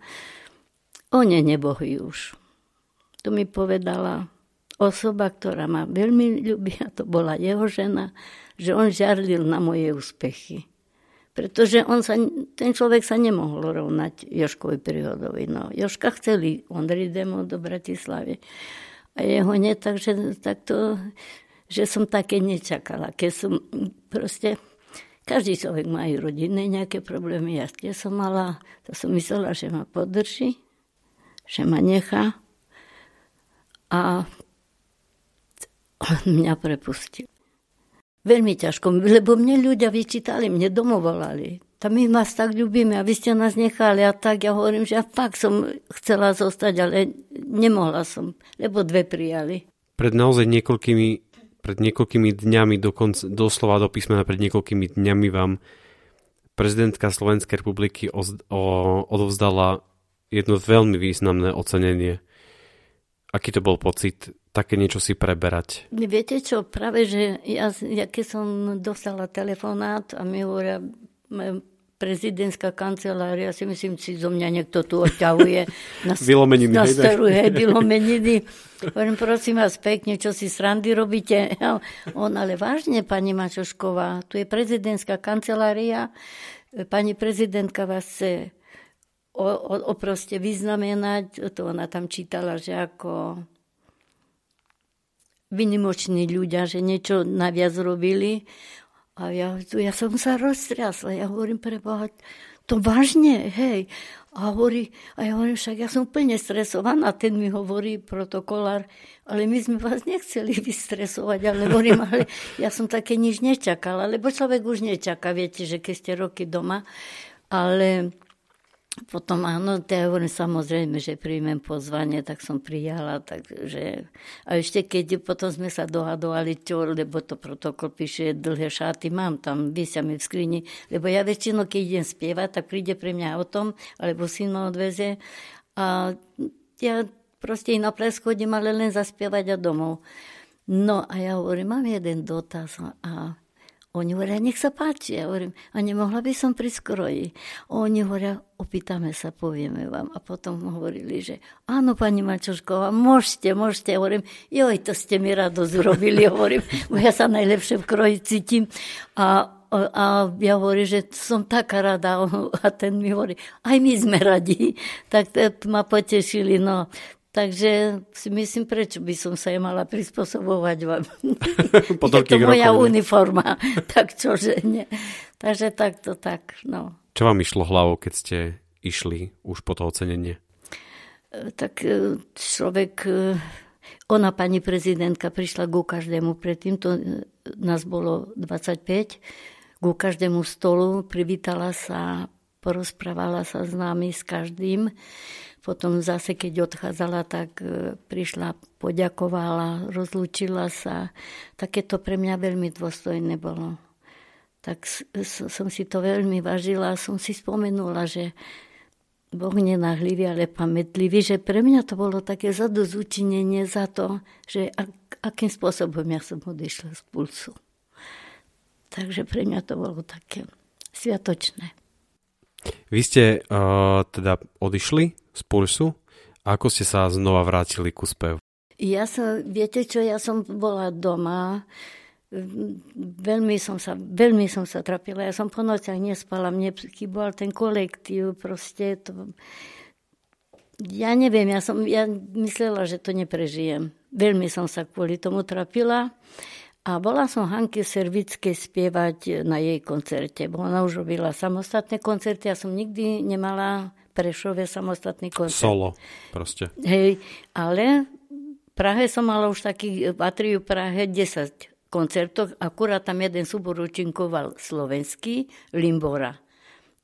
on je nebohý už. To mi povedala osoba, ktorá ma veľmi ľubí, a to bola jeho žena, že on žarlil na moje úspechy. Pretože on sa, ten človek sa nemohol rovnať Joškovi Príhodovi. No, Joška chceli Ondrej Demo do Bratislavy. A jeho nie, takže takto, že som také nečakala. Keď som proste každý človek má aj rodinné nejaké problémy. Ja tiež som mala, to som myslela, že ma podrží, že ma nechá. A mňa prepustil. Veľmi ťažko, lebo mne ľudia vyčítali, mne domovolali. Tam my vás tak ľubíme a vy ste nás nechali a tak ja hovorím, že ja fakt som chcela zostať, ale nemohla som, lebo dve prijali. Pred naozaj niekoľkými pred niekoľkými dňami, dokonca, doslova do písmena pred niekoľkými dňami vám prezidentka Slovenskej republiky oz, o, odovzdala jedno veľmi významné ocenenie. Aký to bol pocit také niečo si preberať? Viete čo, práve, že ja, ja keď som dostala telefonát a mi hovoria, prezidentská kancelária, si myslím, si zo mňa niekto tu odťahuje [LAUGHS] na, vylomeniny, na starú, hej, vylomeniny. [LAUGHS] Hovorím, prosím vás pekne, čo si srandy robíte? On, ale vážne, pani Mačošková, tu je prezidentská kancelária, pani prezidentka vás chce o, o, o proste vyznamenať, to ona tam čítala, že ako vynimoční ľudia, že niečo naviac robili. A ja, ja som sa roztriasla. Ja hovorím pre Boha, to vážne, hej. A, hovorí, a ja hovorím, však ja som úplne stresovaná. Ten mi hovorí, protokolár, ale my sme vás nechceli vystresovať. Ale hovorím, [LAUGHS] ale ja som také nič nečakala, lebo človek už nečaká, viete, že keď ste roky doma. Ale potom áno, ja hovorím samozrejme, že príjmem pozvanie, tak som prijala. Takže, a ešte keď potom sme sa dohadovali, čo, lebo to protokol píše dlhé šaty, mám tam, vysia mi v skrini, lebo ja väčšinou, keď idem spievať, tak príde pre mňa autom, alebo syn ma odveze a ja proste na ples chodím, ale len zaspievať a domov. No a ja hovorím, mám jeden dotaz a oni hovoria, nech sa páči. Ja hovorím, a nemohla by som pri skroji. Oni hovoria, opýtame sa, povieme vám. A potom hovorili, že áno, pani Mačošková, môžete, môžete. Ja hovorím, joj, to ste mi radosť urobili. Hovorím, bo ja sa najlepšie v kroji cítim. A a ja hovorím, že som taká rada. [LAUGHS] A ten mi hovorí, aj my sme radi. Tak ma potešili. No. Takže si myslím, prečo by som sa jej mala prispôsobovať vám. [LAUGHS] je to moja rokov, uniforma, [LAUGHS] tak čože nie. Takže takto tak, no. Čo vám išlo hlavou, keď ste išli už po to ocenenie? E, tak e, človek, e, ona pani prezidentka prišla ku každému predtým, to nás bolo 25, ku každému stolu, privítala sa, porozprávala sa s nami, s každým potom zase, keď odchádzala, tak e, prišla, poďakovala, rozlúčila sa. Také to pre mňa veľmi dôstojné bolo. Tak som si to veľmi vážila a som si spomenula, že Boh nenahlivý, ale pamätlivý, že pre mňa to bolo také zadozúčinenie za to, že ak, akým spôsobom ja som odišla z pulsu. Takže pre mňa to bolo také sviatočné. Vy ste uh, teda odišli z Pulsu. A ako ste sa znova vrátili ku spevu? Ja som, viete čo, ja som bola doma, veľmi som sa, veľmi som sa trapila. Ja som po nociach nespala, mne chýbal ten kolektív, proste to, Ja neviem, ja som ja myslela, že to neprežijem. Veľmi som sa kvôli tomu trapila. A bola som Hanke Servickej spievať na jej koncerte, bo ona už robila samostatné koncerty. Ja som nikdy nemala Prešove samostatný koncert. Solo proste. Hej, ale v Prahe som mala už taký, patriu Prahe 10 koncertov, akurát tam jeden súbor účinkoval slovenský, Limbora.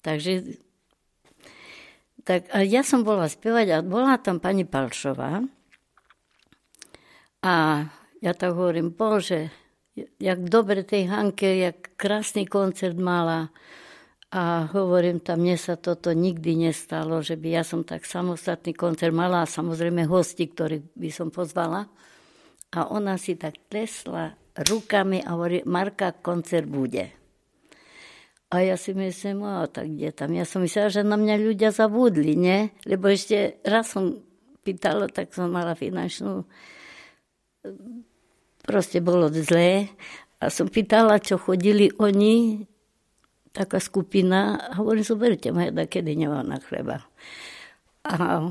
Takže tak a ja som bola spievať a bola tam pani Palšová. A ja tak hovorím, bože, jak dobre tej Hanke, jak krásny koncert mala. A hovorím tam, mne sa toto nikdy nestalo, že by ja som tak samostatný koncert mala a samozrejme hosti, ktorých by som pozvala. A ona si tak tlesla rukami a hovorí, Marka, koncert bude. A ja si myslím, a tak kde tam? Ja som myslela, že na mňa ľudia zabudli, nie? Lebo ešte raz som pýtala, tak som mala finančnú proste bolo zlé. A som pýtala, čo chodili oni, taká skupina, hovorím, zoberte ma jedna, kedy nemám na chleba. A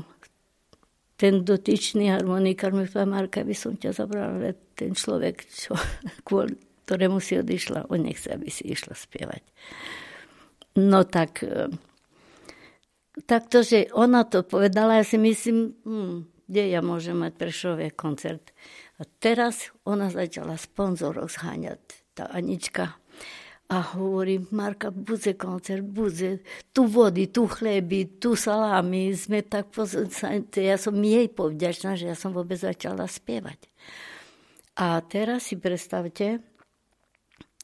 ten dotyčný harmonikár mi povedal, Marka, by som ťa zabral, ale ten človek, čo, [LAUGHS] kvôli ktorému si odišla, on nechce, aby si išla spievať. No tak, e, tak to, že ona to povedala, ja si myslím, hm, kde ja môžem mať Prešové koncert. A teraz ona začala sponzorov zháňať, tá Anička. A hovorí, Marka, bude koncert, bude. Tu vody, tu chleby, tu salámy. Sme tak pozornosti. Ja som jej povďačná, že ja som vôbec začala spievať. A teraz si predstavte,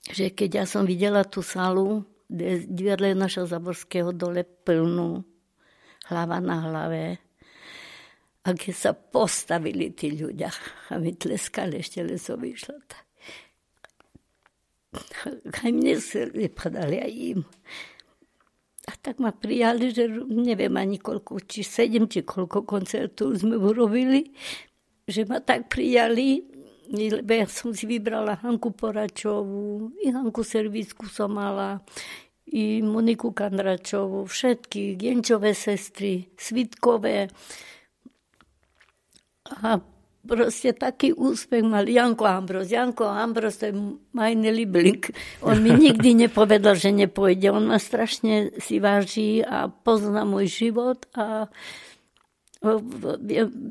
že keď ja som videla tú salu, divadle našeho Zaborského dole plnú, hlava na hlave, a keď sa postavili tí ľudia a mi tleskali, ešte len som vyšla. Aj mne srdce padali, aj im. A tak ma prijali, že neviem ani koľko, či sedem, či koľko koncertov sme urobili, že ma tak prijali, lebo ja som si vybrala Hanku Poračovú, i Hanku Servícku som mala, i Moniku Kandračovú, všetky, Genčové sestry, Svitkové, a proste taký úspech mal Janko Ambros. Janko Ambros to je majný liblink. On mi nikdy [LAUGHS] nepovedal, že nepôjde. On ma strašne si váži a pozná môj život a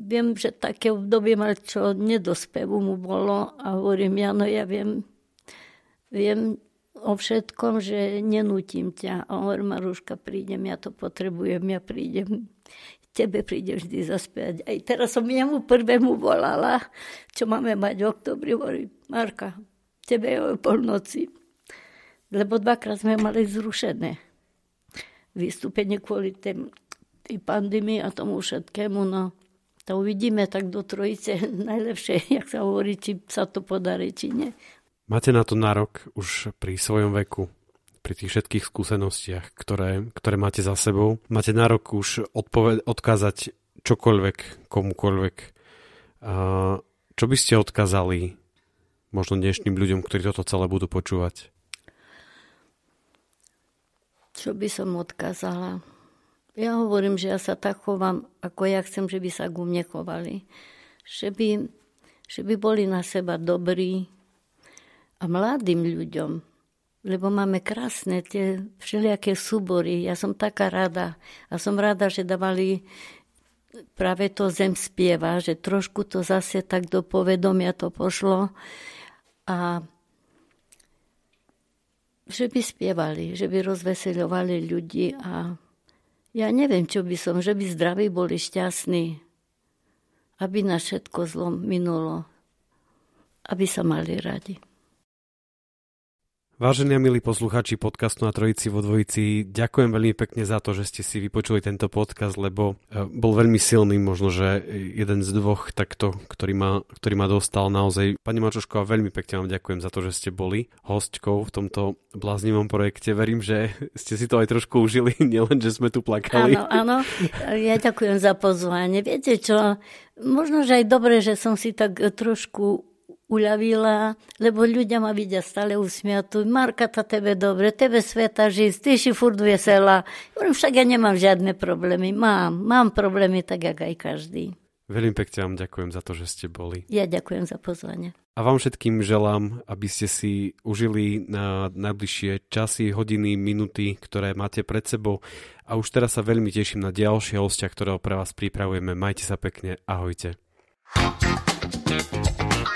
viem, že také obdobie mal, čo nedospevu mu bolo a hovorím, ja, no ja viem, viem o všetkom, že nenútim ťa. A hovorím, Maruška, prídem, ja to potrebujem, ja prídem tebe príde vždy zaspiať. Aj teraz som jemu prvému volala, čo máme mať v oktobri, hovorí, Marka, tebe je o polnoci. Lebo dvakrát sme mali zrušené vystúpenie kvôli tým, tej pandémii a tomu všetkému. No, to uvidíme tak do trojice [LAUGHS] najlepšie, jak sa hovorí, či sa to podarí, či nie. Máte na to nárok už pri svojom veku? pri tých všetkých skúsenostiach, ktoré, ktoré máte za sebou. Máte nárok už odpoved- odkázať čokoľvek, komukoľvek. A čo by ste odkázali možno dnešným ľuďom, ktorí toto celé budú počúvať? Čo by som odkázala? Ja hovorím, že ja sa tak chovám, ako ja chcem, že by sa ku mne chovali. Že by, že by boli na seba dobrí a mladým ľuďom lebo máme krásne tie všelijaké súbory. Ja som taká rada. A som rada, že dávali práve to zem spieva, že trošku to zase tak do povedomia to pošlo. A že by spievali, že by rozveseľovali ľudí a ja neviem, čo by som, že by zdraví boli šťastní, aby na všetko zlo minulo, aby sa mali radi. Vážení a milí posluchači podcastu na Trojici vo Dvojici, ďakujem veľmi pekne za to, že ste si vypočuli tento podcast, lebo e, bol veľmi silný, možno, že jeden z dvoch takto, ktorý ma, ktorý ma dostal naozaj. Pani Mačošková, veľmi pekne vám ďakujem za to, že ste boli hostkou v tomto bláznivom projekte. Verím, že ste si to aj trošku užili, [LAUGHS] nielen, že sme tu plakali. Áno, áno, ja ďakujem za pozvanie. Viete čo, možno, že aj dobre, že som si tak trošku uľavila, lebo ľudia ma vidia stále usmiatú. Marka, to tebe dobre, tebe sveta žij, ty si furt vesela. Však ja nemám žiadne problémy. Mám, mám problémy tak, jak aj každý. Veľmi pekne vám ďakujem za to, že ste boli. Ja ďakujem za pozvanie. A vám všetkým želám, aby ste si užili na najbližšie časy, hodiny, minuty, ktoré máte pred sebou. A už teraz sa veľmi teším na ďalšie hostia, ktorého pre vás pripravujeme. Majte sa pekne, ahojte.